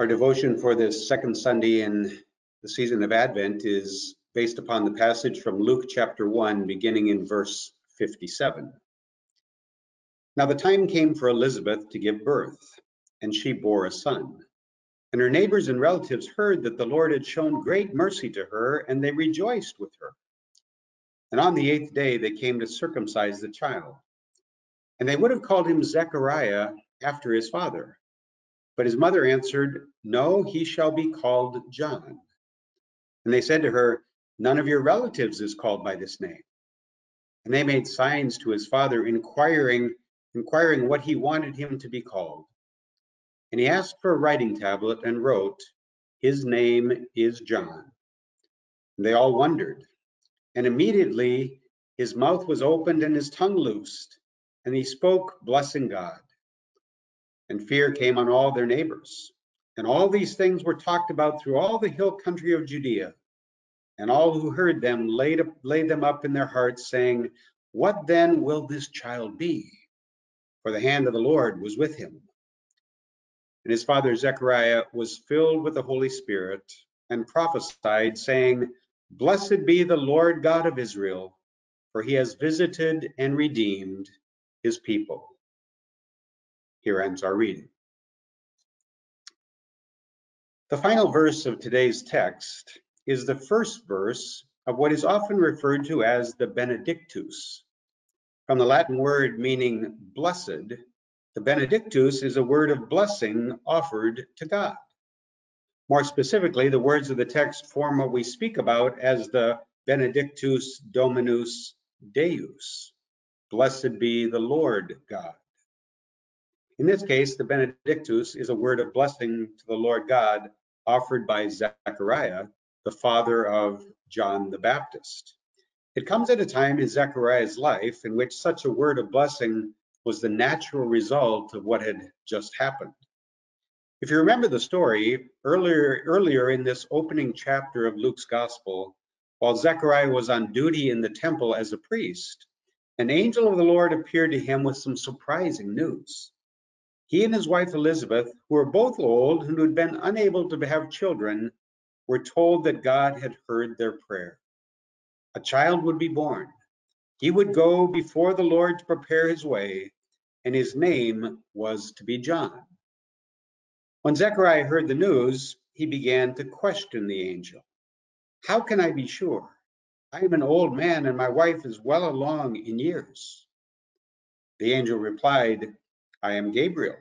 Our devotion for this second Sunday in the season of Advent is based upon the passage from Luke chapter 1, beginning in verse 57. Now the time came for Elizabeth to give birth, and she bore a son. And her neighbors and relatives heard that the Lord had shown great mercy to her, and they rejoiced with her. And on the eighth day they came to circumcise the child. And they would have called him Zechariah after his father. But his mother answered, No, he shall be called John. And they said to her, None of your relatives is called by this name. And they made signs to his father, inquiring, inquiring what he wanted him to be called. And he asked for a writing tablet and wrote, His name is John. And they all wondered. And immediately his mouth was opened and his tongue loosed, and he spoke, blessing God. And fear came on all their neighbors. And all these things were talked about through all the hill country of Judea. And all who heard them laid, laid them up in their hearts, saying, What then will this child be? For the hand of the Lord was with him. And his father Zechariah was filled with the Holy Spirit and prophesied, saying, Blessed be the Lord God of Israel, for he has visited and redeemed his people. Here ends our reading. The final verse of today's text is the first verse of what is often referred to as the Benedictus. From the Latin word meaning blessed, the Benedictus is a word of blessing offered to God. More specifically, the words of the text form what we speak about as the Benedictus Dominus Deus. Blessed be the Lord God. In this case, the Benedictus is a word of blessing to the Lord God offered by Zechariah, the father of John the Baptist. It comes at a time in Zechariah's life in which such a word of blessing was the natural result of what had just happened. If you remember the story, earlier, earlier in this opening chapter of Luke's gospel, while Zechariah was on duty in the temple as a priest, an angel of the Lord appeared to him with some surprising news. He and his wife Elizabeth, who were both old and who had been unable to have children, were told that God had heard their prayer. A child would be born. He would go before the Lord to prepare his way, and his name was to be John. When Zechariah heard the news, he began to question the angel. How can I be sure? I am an old man and my wife is well along in years. The angel replied, I am Gabriel.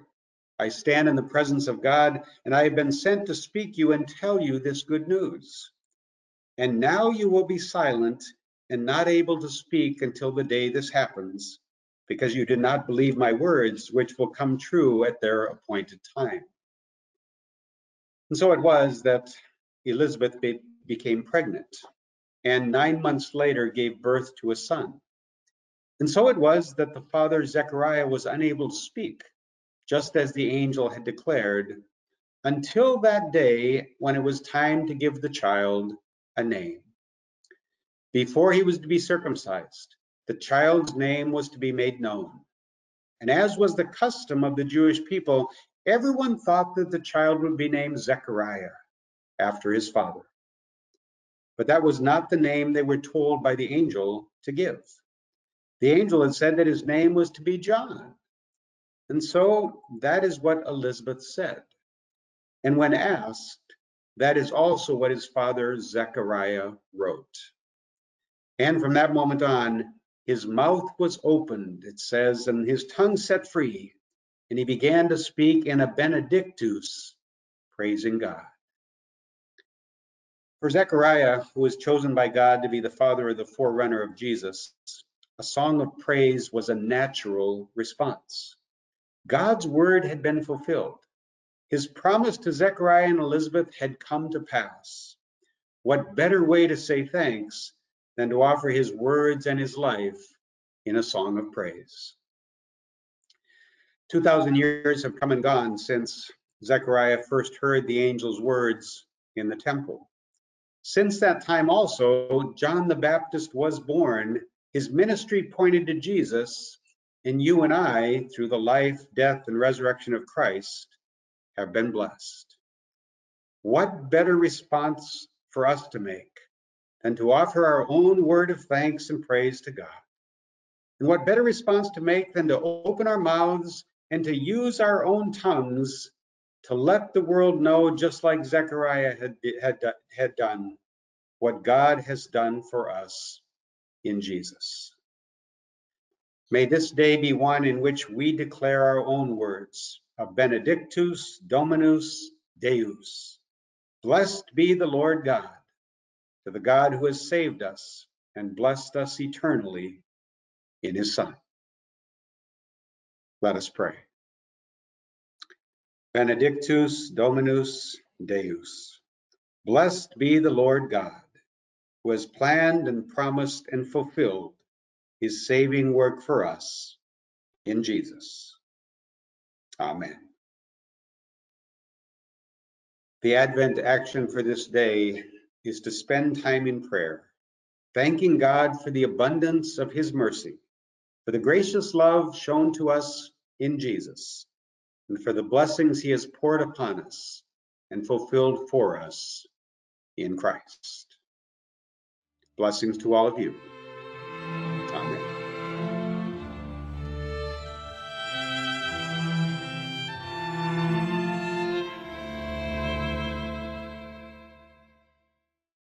I stand in the presence of God, and I have been sent to speak you and tell you this good news. And now you will be silent and not able to speak until the day this happens, because you did not believe my words, which will come true at their appointed time. And so it was that Elizabeth be became pregnant, and nine months later gave birth to a son. And so it was that the father Zechariah was unable to speak, just as the angel had declared, until that day when it was time to give the child a name. Before he was to be circumcised, the child's name was to be made known. And as was the custom of the Jewish people, everyone thought that the child would be named Zechariah after his father. But that was not the name they were told by the angel to give. The angel had said that his name was to be John. And so that is what Elizabeth said. And when asked, that is also what his father Zechariah wrote. And from that moment on, his mouth was opened, it says, and his tongue set free, and he began to speak in a benedictus, praising God. For Zechariah, who was chosen by God to be the father of the forerunner of Jesus, a song of praise was a natural response. God's word had been fulfilled. His promise to Zechariah and Elizabeth had come to pass. What better way to say thanks than to offer his words and his life in a song of praise? 2,000 years have come and gone since Zechariah first heard the angel's words in the temple. Since that time also, John the Baptist was born. His ministry pointed to Jesus, and you and I, through the life, death, and resurrection of Christ, have been blessed. what better response for us to make than to offer our own word of thanks and praise to God? And what better response to make than to open our mouths and to use our own tongues to let the world know, just like Zechariah had, had, had done, what God has done for us in Jesus. May this day be one in which we declare our own words of Benedictus Dominus Deus. Blessed be the Lord God, to the God who has saved us and blessed us eternally in his Son. Let us pray. Benedictus Dominus Deus. Blessed be the Lord God, who has planned and promised and fulfilled his saving work for us in Jesus. Amen. The Advent action for this day is to spend time in prayer, thanking God for the abundance of his mercy, for the gracious love shown to us in Jesus, and for the blessings he has poured upon us and fulfilled for us in Christ. Blessings to all of you.